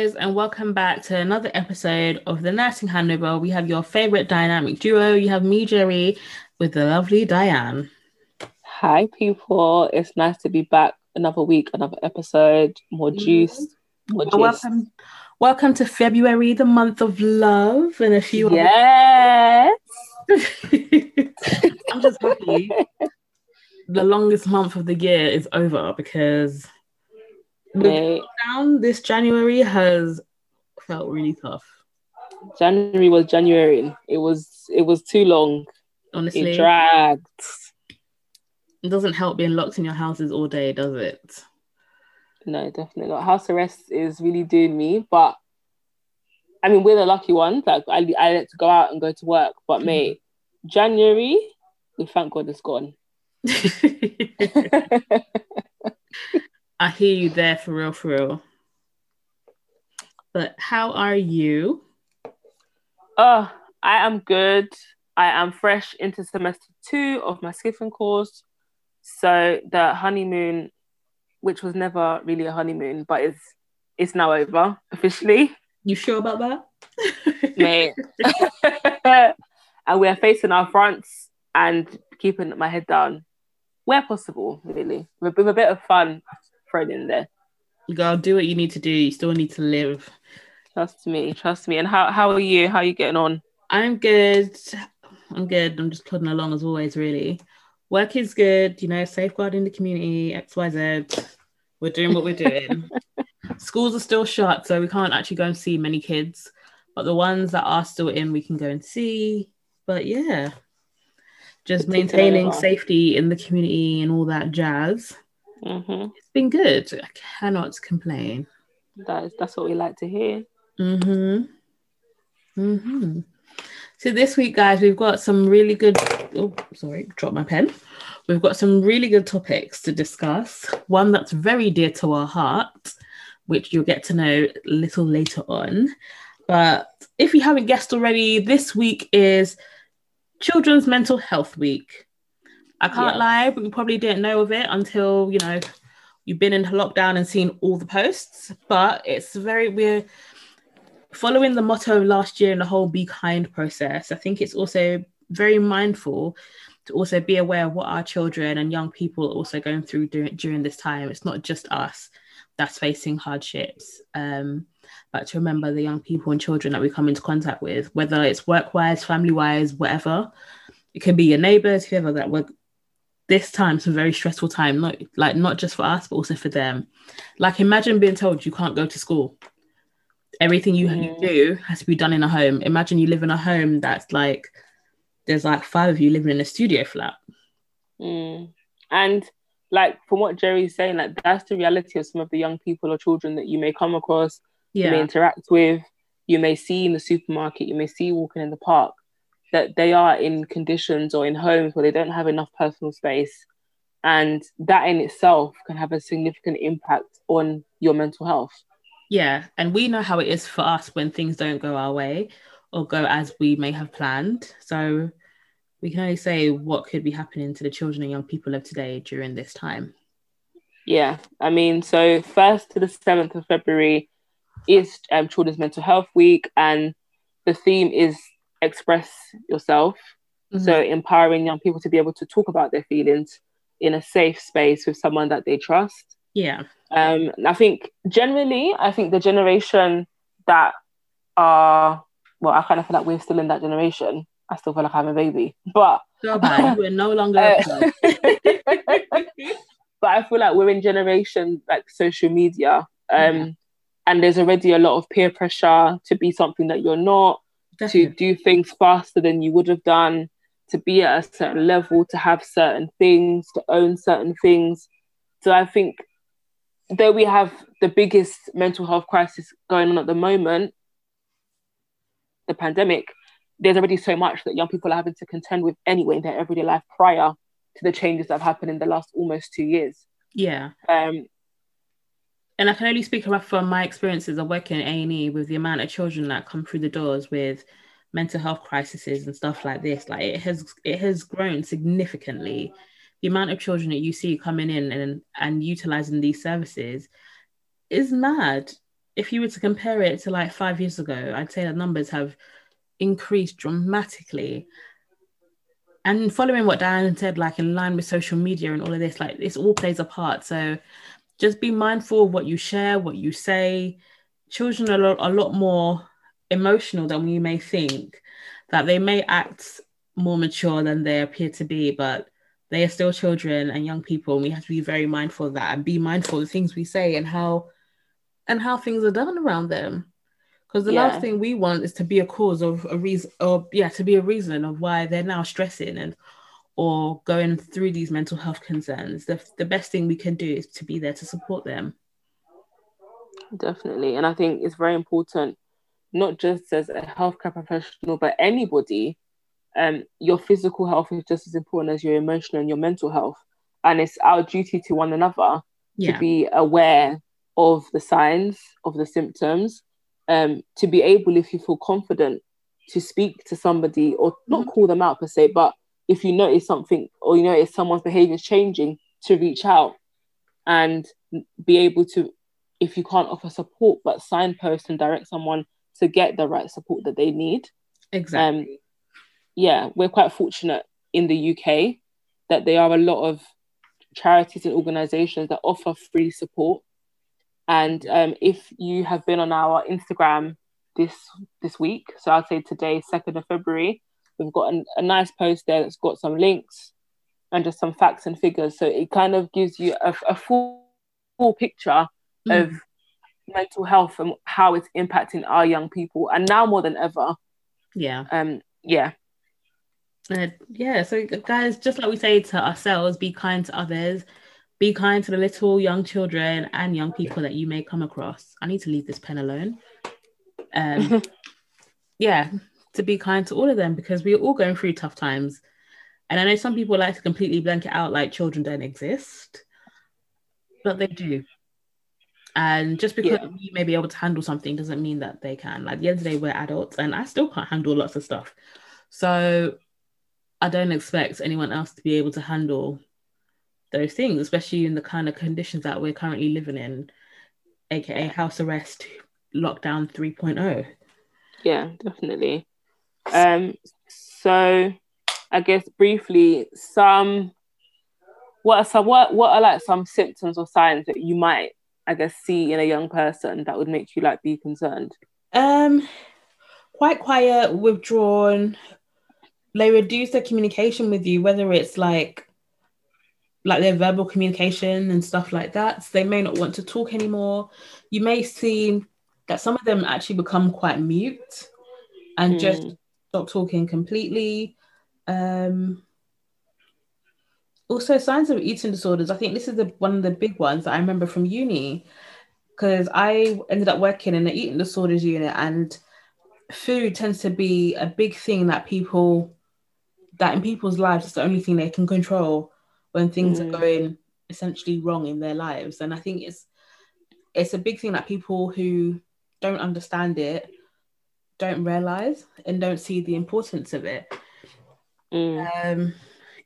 Guys, and welcome back to another episode of the Nursing Handover. We have your favorite dynamic duo. You have me, Gerry, with the lovely Dianne. Hi, people. It's nice to be back. Another week, another episode, more mm-hmm. juice, more juice. welcome, welcome to February, the month of love, and a few. Yes. I'm just happy. The longest month of the year is over because the down this January has felt really tough. January was January. It was it was too long. Honestly, It dragged. it doesn't help being locked in your houses all day, does it? No, definitely not. House arrest is really doing me, but I mean we're the lucky ones. Like I I let to go out and go to work. But mate, mm-hmm. January, we thank God it's gone. I hear you there for real, for real. But how are you? Oh, I am good. I am fresh into semester two of my SCPHN course. So the honeymoon, which was never really a honeymoon, but it's it's now over officially, You sure about that? mate. and we are facing our fronts and keeping my head down where possible, really, with, with a bit of fun thrown in there. You gotta do what you need to do. You still need to live. Trust me, trust me. And how how are you? How are you getting on? I'm good. I'm good. I'm just plodding along as always, really. Work is good, you know, safeguarding the community, XYZ. We're doing what we're doing. Schools are still shut, so we can't actually go and see many kids. But the ones that are still in, we can go and see. But yeah, just maintaining safety in the community and all that jazz. Hmm It's been good. I cannot complain. That is that's what we like to hear. Mm-hmm. Mm-hmm. So this week, guys, we've got some really good. Oh, sorry, drop my pen. We've got some really good topics to discuss. One that's very dear to our heart, which you'll get to know a little later on. But if you haven't guessed already, this week is Children's Mental Health Week. I can't Yeah. lie, but we probably didn't know of it until you know you've been in lockdown and seen all the posts. But it's very we're following the motto last year and the whole be kind process. I think it's also very mindful to also be aware of what our children and young people are also going through during, during this time. It's not just us that's facing hardships. Um, but to remember the young people and children that we come into contact with, whether it's work wise, family wise, whatever. It can be your neighbors, whoever that work. This time's a very stressful time, not like not just for us, but also for them. Like imagine being told you can't go to school. Everything you, you Mm. do has to be done in a home. Imagine you live in a home that's like there's like five of you living in a studio flat. Mm. And like from what Gerry's saying, like that's the reality of some of the young people or children that you may come across, you may interact with, you may see in the supermarket, you may see walking in the park, that they are in conditions or in homes where they don't have enough personal space. And that in itself can have a significant impact on your mental health. Yeah, and we know how it is for us when things don't go our way or go as we may have planned. So we can only say what could be happening to the children and young people of today during this time. Yeah, I mean, so first to the seventh of February is um, Children's Mental Health Week, and the theme is express yourself. So empowering young people to be able to talk about their feelings in a safe space with someone that they trust. yeah, Um, I think generally, I think the generation that are well, I kind of feel like we're still in that generation. I still feel like I'm a baby, but go back. You are no longer Uh, but I feel like we're in generation like social media, um, Yeah. and there's already a lot of peer pressure to be something that you're not, to do things faster than you would have done, to be at a certain level, to have certain things, to own certain things. So I think though we have the biggest mental health crisis going on at the moment, the pandemic, there's already so much that young people are having to contend with anyway in their everyday life prior to the changes that have happened in the last almost two years. Yeah. Um, And I can only speak from my experiences of working in A&E with the amount of children that come through the doors with mental health crises and stuff like this. Like it has it has grown significantly. The amount of children that you see coming in and and utilizing these services is mad. if you were to compare it to like five years ago, I'd say the numbers have increased dramatically. And following what Dianne said, like in line with social media and all of this, like this all plays a part. So just be mindful of what you share, what you say. Children are a lot, more emotional than we may think, that they may act more mature than they appear to be, but they are still children and young people. And we have to be very mindful of that and be mindful of the things we say and how and how things are done around them. Because the yeah. last thing we want is to be a cause of a reason or yeah, to be a reason of why they're now stressing and or going through these mental health concerns. The, the best thing we can do is to be there to support them. Definitely. And I think it's very important, not just as a healthcare professional, but anybody um, your physical health is just as important as your emotional and your mental health. And it's our duty to one another yeah. to be aware of the signs, of the symptoms, um, to be able, if you feel confident, to speak to somebody or not mm-hmm. call them out per se, but if you notice something or you notice someone's behavior is changing, to reach out and be able to, if you can't offer support, but signpost and direct someone to get the right support that they need. Exactly. Um, yeah, we're quite fortunate in the UK that there are a lot of charities and organizations that offer free support. And um, if you have been on our Instagram this this week, so I'd say today, second of February, we've got an, a nice post there that's got some links and just some facts and figures. So it kind of gives you a, a full, full picture mm. of mental health and how it's impacting our young people, and now more than ever. Yeah. Um. Yeah. Uh, yeah, so guys, just like we say to ourselves, be kind to others, be kind to the little young children and young people that you may come across. I need to leave this pen alone. Um, yeah, to be kind to all of them because we're all going through tough times. And I know some people like to completely blanket out like children don't exist, but they do. And just because yeah. we may be able to handle something doesn't mean that they can. Like the end of the day, we're adults and I still can't handle lots of stuff. So I don't expect anyone else to be able to handle those things, especially in the kind of conditions that we're currently living in, aka house arrest, lockdown 3.0. Yeah, definitely. Um, so I guess briefly, some what are some what what are like some symptoms or signs that you might, I guess, see in a young person that would make you like be concerned? Um quite quiet, withdrawn, they reduce their communication with you, whether it's like like their verbal communication and stuff like that. So they may not want to talk anymore. You may see that some of them actually become quite mute and mm. just stop talking completely. Um, also, signs of eating disorders. I think this is the, one of the big ones that I remember from uni because I ended up working in the eating disorders unit, and food tends to be a big thing that people that in people's lives it's the only thing they can control when things mm. are going essentially wrong in their lives and i think it's it's a big thing that people who don't understand it don't realize and don't see the importance of it mm. um,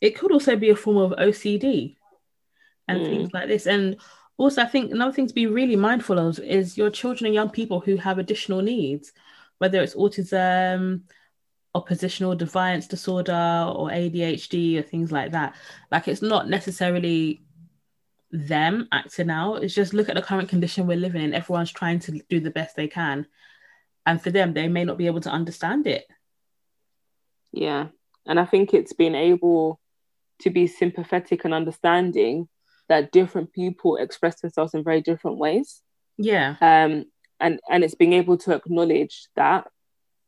it could also be a form of ocd and mm. things like this and also i think another thing to be really mindful of is your children and young people who have additional needs whether it's autism oppositional defiance disorder or ADHD or things like that. Like it's not necessarily them acting out. It's just look at the current condition we're living in. Everyone's trying to do the best they can. And for them, they may not be able to understand it. Yeah. And I think it's being able to be sympathetic and understanding that different people express themselves in very different ways. Yeah. Um and and it's being able to acknowledge that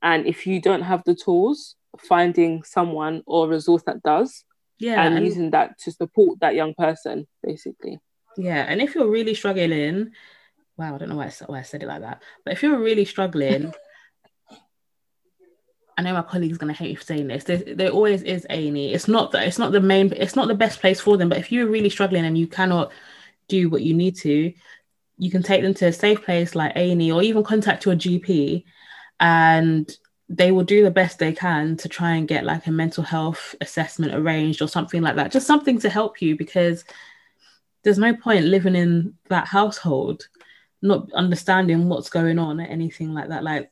and if you don't have the tools finding someone or resource that does yeah and, and using that to support that young person basically yeah and if you're really struggling wow i don't know why I, why I said it like that but if you're really struggling I know my colleague's gonna hate me for saying this. There, there always is A. It's not that it's not the main. It's not the best place for them. But if you're really struggling and you cannot do what you need to, you can take them to a safe place like A or even contact your GP and they will do the best they can to try and get like a mental health assessment arranged or something like that just something to help you because there's no point living in that household not understanding what's going on or anything like that. Like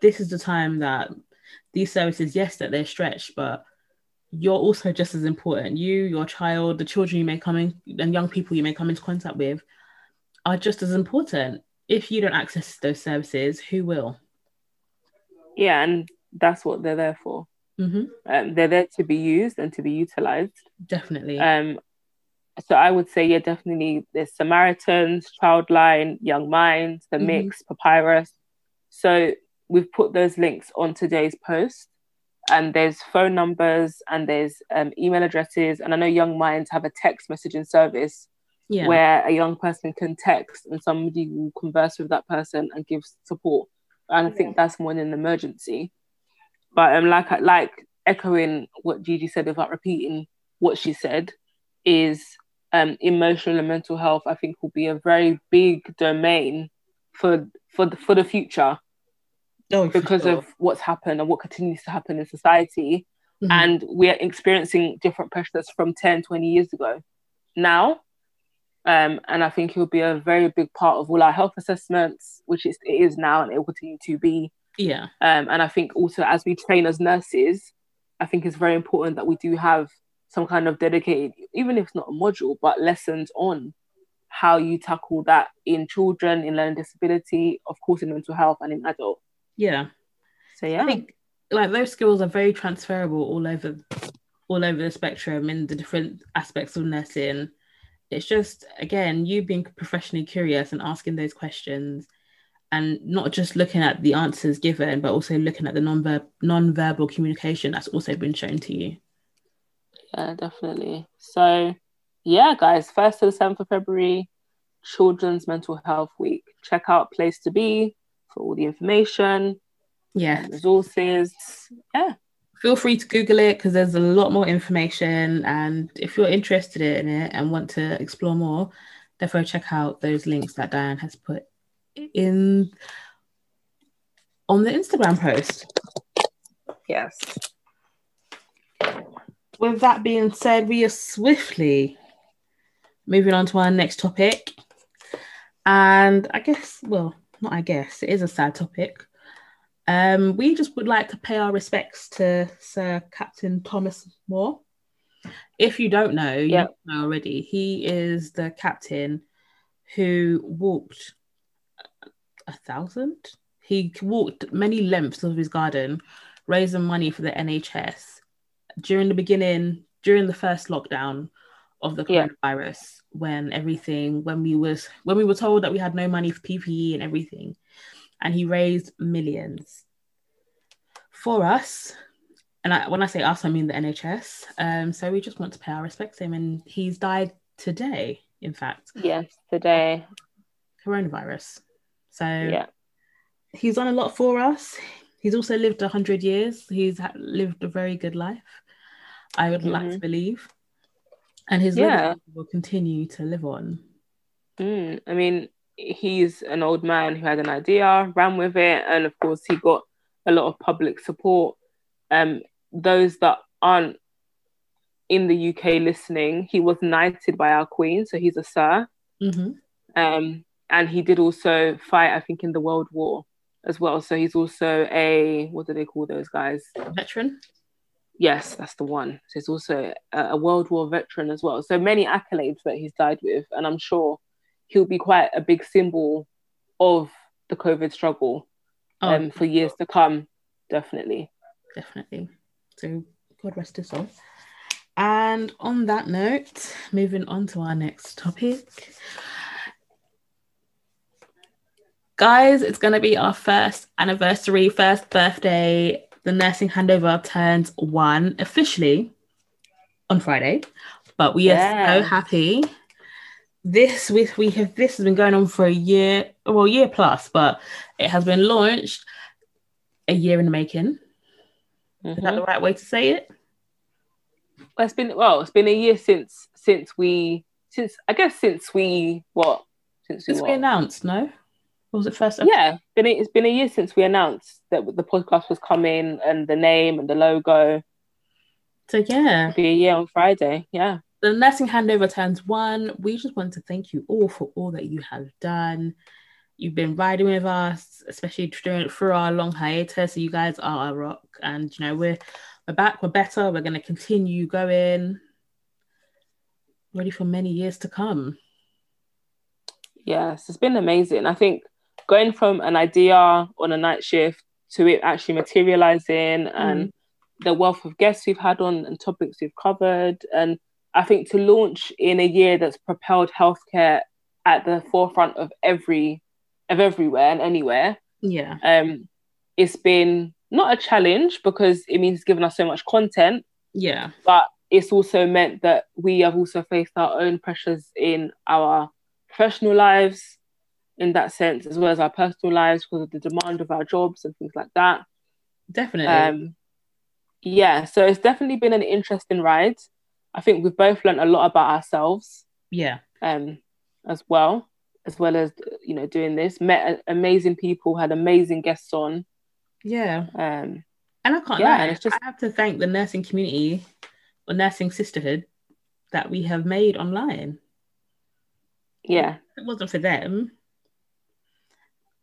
this is the time that these services, yes, that they're stretched, but you're also just as important. You, your child, the children you may come in, and young people you may come into contact with are just as important. If you don't access those services, who will? Yeah, and that's what they're there for. Mm-hmm. Um, they're there to be used and to be utilized. Definitely. Um, so I would say, yeah, definitely. There's Samaritans, Childline, Young Minds, The Mhm. Mix, Papyrus. So we've put those links on today's post, and there's phone numbers and there's um, email addresses. And I know Young Minds have a text messaging service yeah. where a young person can text and somebody will converse with that person and give support. And I think that's more in an emergency. But um, like like echoing what Gigi said without repeating what she said, is um, emotional and mental health. I think will be a very big domain for for the, for the future Oh, because sure. of what's happened and what continues to happen in society Mhm. and we're experiencing different pressures from 10 20 years ago now um, and i think it will be a very big part of all our health assessments which is, it is now and it will continue to be yeah. um, and i think also as we train as nurses i think it's very important that we do have some kind of dedicated even if it's not a module but lessons on how you tackle that in children in learning disability of course in mental health and in adult Yeah. so yeah I think like those skills are very transferable all over all over the spectrum in the different aspects of nursing. It's just again you being professionally curious and asking those questions and not just looking at the answers given, but also looking at the non-verb non-verbal communication that's also been shown to you. Yeah, definitely. So, yeah, guys, first to the seventh of February, Children's Mental Health Week. Check out Place2Be for all the information, Yeah. resources. Yeah, Feel free to Google it because there's a lot more information. And if you're interested in it and want to explore more, definitely check out those links that Dianne has put in on the Instagram post. yes. With that being said, we are swiftly moving on to our next topic. And I guess, well, not I guess, it is a sad topic. Um, we just would like to pay our respects to Sir Captain Thomas Moore. If you don't know, you know already, he is the captain who walked a thousand. He walked many lengths of his garden, raising money for the NHS during the beginning, during the first lockdown of the Yeah. coronavirus, when everything, when we was when we were told that we had no money for PPE and everything, and he raised millions for us. And I, when I say us, I mean the NHS. Um, so we just want to pay our respects to him, and he's died today. In fact, Yes, today. coronavirus. So Yeah. he's done a lot for us. He's also lived a hundred years. He's lived a very good life. I would like to believe, and his Yeah. legacy will continue to live on. Mm, I mean, he's an old man who had an idea, ran with it, and of course, he got a lot of public support. Um, those that aren't in the UK listening, he was knighted by our Queen, so he's a Sir. hmm Um, and he did also fight, I think, in the World War as well. So he's also a what do they call those guys? Veteran. Yes, that's the one. So he's also a, World War veteran as well. So many accolades that he's died with, and I'm sure he'll be quite a big symbol of the COVID struggle Oh, um, for years to come. Definitely. definitely. So God rest his soul. And on that note, moving on to our next topic. Guys, it's going to be our first anniversary, first birthday. The nursing handover turns one officially on Friday, but we are Yeah. so happy. This we, we have this has been going on for a year, well, year plus, but it has been launched a year in the making. Is that Mhm. the right way to say it? Well, it's been well, it's been a year since since we since I guess since we what since we Since we what? announced, no? Was it first? yeah, been a, it's been a year since we announced that the podcast was coming and the name and the logo. So yeah, It'll be a year on Friday. Yeah. the nursing handover turns one. We just want to thank you all for all that you have done. You've been riding with us, especially during through our long hiatus. So you guys are our rock, and you know we're we're back. We're better. We're going to continue going. Ready for many years to come. Yes, it's been amazing. I think going from an idea on a night shift to it actually materializing mm. and the wealth of guests we've had on and topics we've covered. And I think to launch in a year that's propelled healthcare at the forefront of every of everywhere and anywhere. Yeah. Um it's been not a challenge because it means it's given us so much content. Yeah. But it's also meant that we have also faced our own pressures in our professional lives in that sense, as well as our personal lives because of the demand of our jobs and things like that. Definitely. Um, yeah, so it's definitely been an interesting ride. I think we've both learned a lot about ourselves. Yeah. Um, as well, as well as you know doing this. Met amazing people, had amazing guests on. Yeah. Um, and I can't yeah, lie, it's just... I have to thank the nursing community or nursing sisterhood that we have made online. Yeah. If it wasn't for them,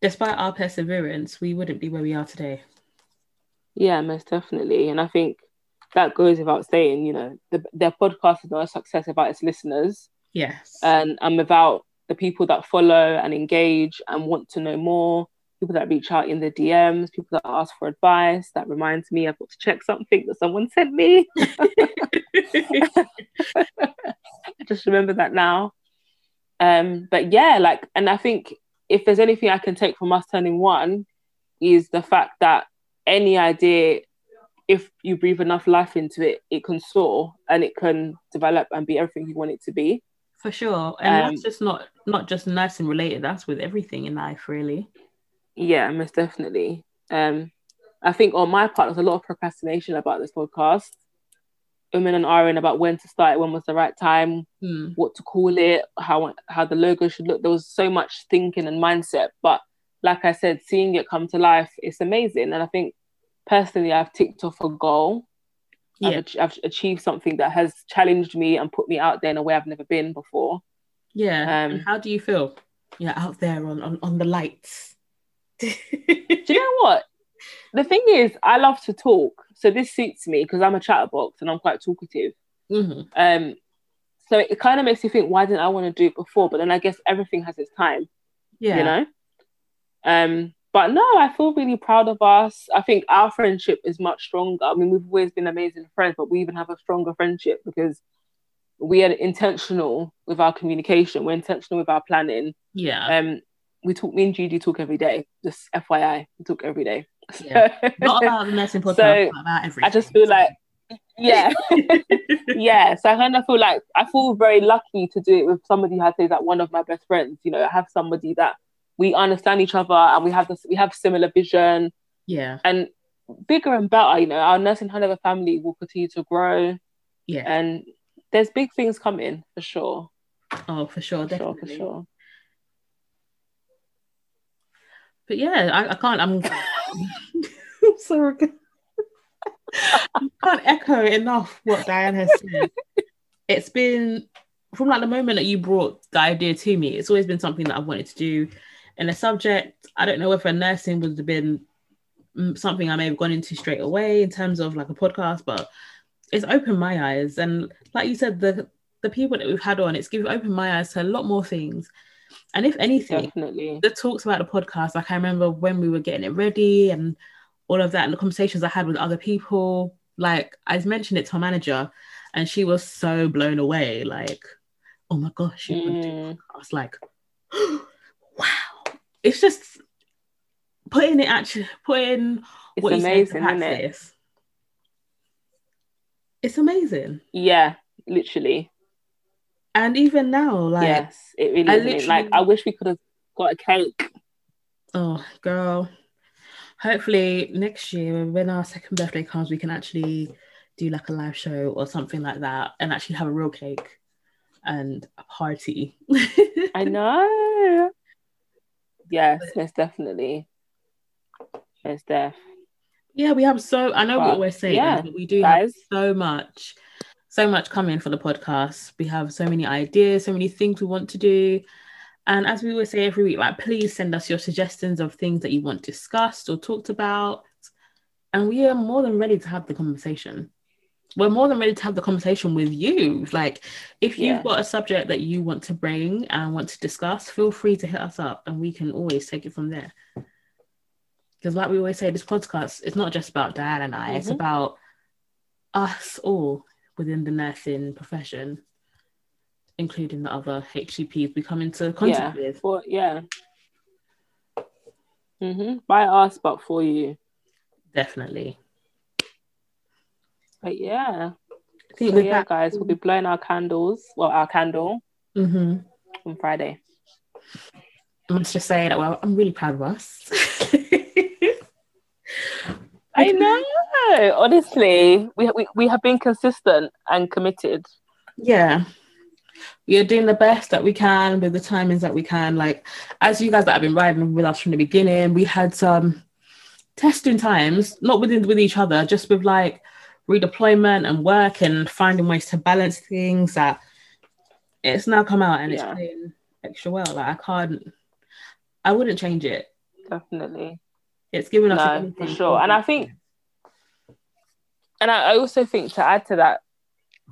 despite our perseverance, we wouldn't be where we are today. Yeah, most definitely. And I think that goes without saying, you know, the, their podcast is not a success about its listeners. Yes. And I'm about the people that follow and engage and want to know more, people that reach out in the DMs, people that ask for advice. That reminds me, I've got to check something that someone sent me. I just remember that now. Um, but yeah, like, and I think if there's anything I can take from us turning one, is the fact that any idea, if you breathe enough life into it, it can soar and it can develop and be everything you want it to be. For sure, and um, that's just not not just nursing related. That's with everything in life, really. Yeah, most definitely. Um, I think on my part, there's a lot of procrastination about this podcast. Women and Aaron about when to start, when was the right time, hmm. what to call it, how how the logo should look. There was so much thinking and mindset, but like I said, seeing it come to life, it's amazing. And I think personally, I've ticked off a goal yeah. I've, I've, achieved something that has challenged me and put me out there in a way I've never been before. Yeah. Um, how do you feel? Yeah, out there on, on, on the lights. do you know what? The thing is, I love to talk. So this suits me because I'm a chatterbox and I'm quite talkative. Mm-hmm. Um, so it kind of makes you think, why didn't I want to do it before? But then I guess everything has its time. Yeah. You know? Um, but no, I feel really proud of us. I think our friendship is much stronger. I mean, we've always been amazing friends, but we even have a stronger friendship because we are intentional with our communication. We're intentional with our planning. Yeah. Um, we talk. Me and Judy talk every day. Just FYI, we talk every day. Yeah. Not about the nursing podcast, so about everything. I just feel like, yeah, yeah. So I kind of feel like I feel very lucky to do it with somebody who has say that one of my best friends. You know, I have somebody that we understand each other and we have this we have similar vision yeah and bigger and better you know our nursing handover family will continue to grow yeah and there's big things coming for sure oh for sure for definitely sure, for sure. But yeah I, I can't i'm I'm sorry I can't echo enough what Dianne has said. It's been from like the moment that you brought the idea to me, it's always been something that I've wanted to do in a subject, I don't know if a nursing would have been mm, something I may have gone into straight away in terms of like a podcast, but it's opened my eyes. And like you said, the the people that we've had on, it's given opened my eyes to a lot more things. And if anything, Definitely. the talks about the podcast, like I remember when we were getting it ready and all of that, and the conversations I had with other people, like I mentioned it to our manager, and she was so blown away, like, oh my gosh, you mm. do podcast. Like, wow it's just putting it actually putting it's what amazing, isn't it? It's amazing. Yeah, literally. And even now, like yes, it really I is. Like I wish we could have got a cake. Oh, girl. Hopefully next year, when our second birthday comes, we can actually do like a live show or something like that, and actually have a real cake and a party. I know. Yes, yes, definitely. Yes, def. Yeah, we have so. I know but, we always say yeah, but we do guys. have so much, so much coming for the podcast. We have so many ideas, so many things we want to do, And as we always say every week, like please send us your suggestions of things that you want discussed or talked about. And we are more than ready to have the conversation. We're more than ready to have the conversation with you. Like, if you've Yeah. got a subject that you want to bring and want to discuss, feel free to hit us up and we can always take it from there. Because, like we always say, this podcast is not just about Dianne and I, it's Mhm. about us all within the nursing profession, including the other HCPs we come into contact with. For yeah. Mm-hmm. By us, but for you. Definitely. But yeah. I think So yeah, that, guys, we'll be blowing our candles. Well, our candle hmm on Friday. I must just say that well, I'm really proud of us. I know. Honestly, we, we we have been consistent and committed. yeah. We are doing the best that we can with the timings that we can. Like, as you guys that have been riding with us from the beginning, we had some testing times, not within with each other, just with like redeployment and work and finding ways to balance things that it's now come out and Yeah. it's playing extra well. Like I can't I wouldn't change it. Definitely. It's given us No, for sure. And I think and I, also think to add to that,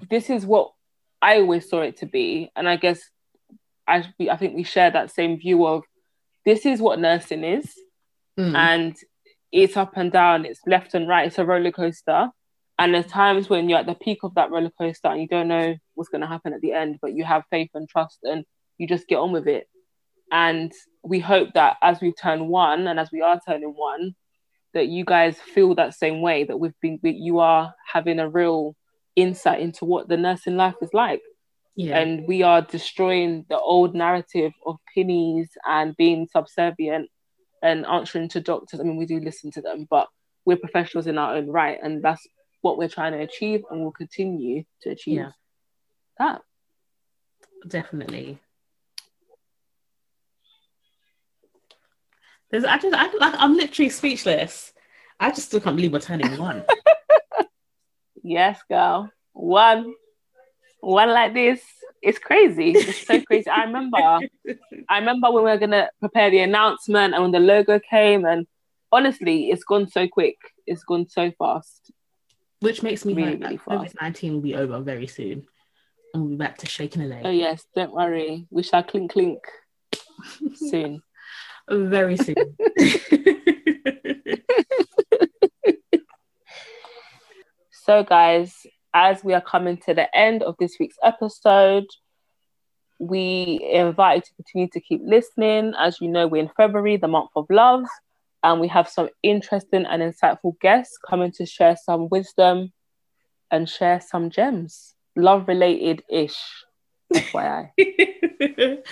this is what I always saw it to be. And I guess I I think we share that same view of this is what nursing is. Mm. and it's up and down, it's left and right, it's a roller coaster. And there's times when you're at the peak of that roller coaster and you don't know what's going to happen at the end, but you have faith and trust and you just get on with it. And we hope that as we turn one and as we are turning one, that you guys feel that same way that we've been, that you are having a real insight into what the nursing life is like yeah. and we are destroying the old narrative of pennies and being subservient and answering to doctors. I mean, we do listen to them, but we're professionals in our own right, and that's what we're trying to achieve, and we'll continue to achieve Yeah. that. Definitely. There's I just I like I'm literally speechless. I just still can't believe we're turning one. Yes, girl. One, one like this. It's crazy. It's so crazy. I remember. I remember when we were gonna prepare the announcement and when the logo came, and honestly, it's gone so quick. It's gone so fast. Which makes me Really, hope really that COVID nineteen will be over very soon. And we'll be back to shaking a leg Oh yes, don't worry. We shall clink clink soon. Very soon. So, guys, as we are coming to the end of this week's episode, we invite you to continue to keep listening. As you know, we're in February, the month of love, and we have some interesting and insightful guests coming to share some wisdom and share some gems, love related ish. FYI.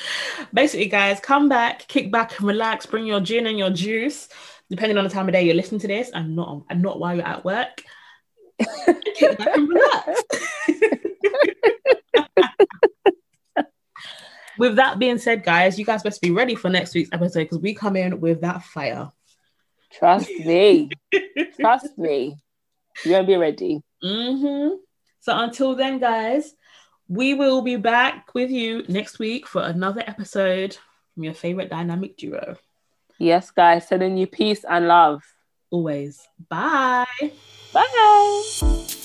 Basically, guys, come back, kick back and relax, bring your gin and your juice, depending on the time of day you're listening to this, and not and not while you're at work. kick back and relax. with that being said, guys, you guys best be ready for next week's episode because we come in with that fire. Trust me. Trust me. You're to be ready. hmm So until then, guys, we will be back with you next week for another episode from your favorite dynamic duo. Yes, guys, sending you peace and love. Always. Bye. Bye.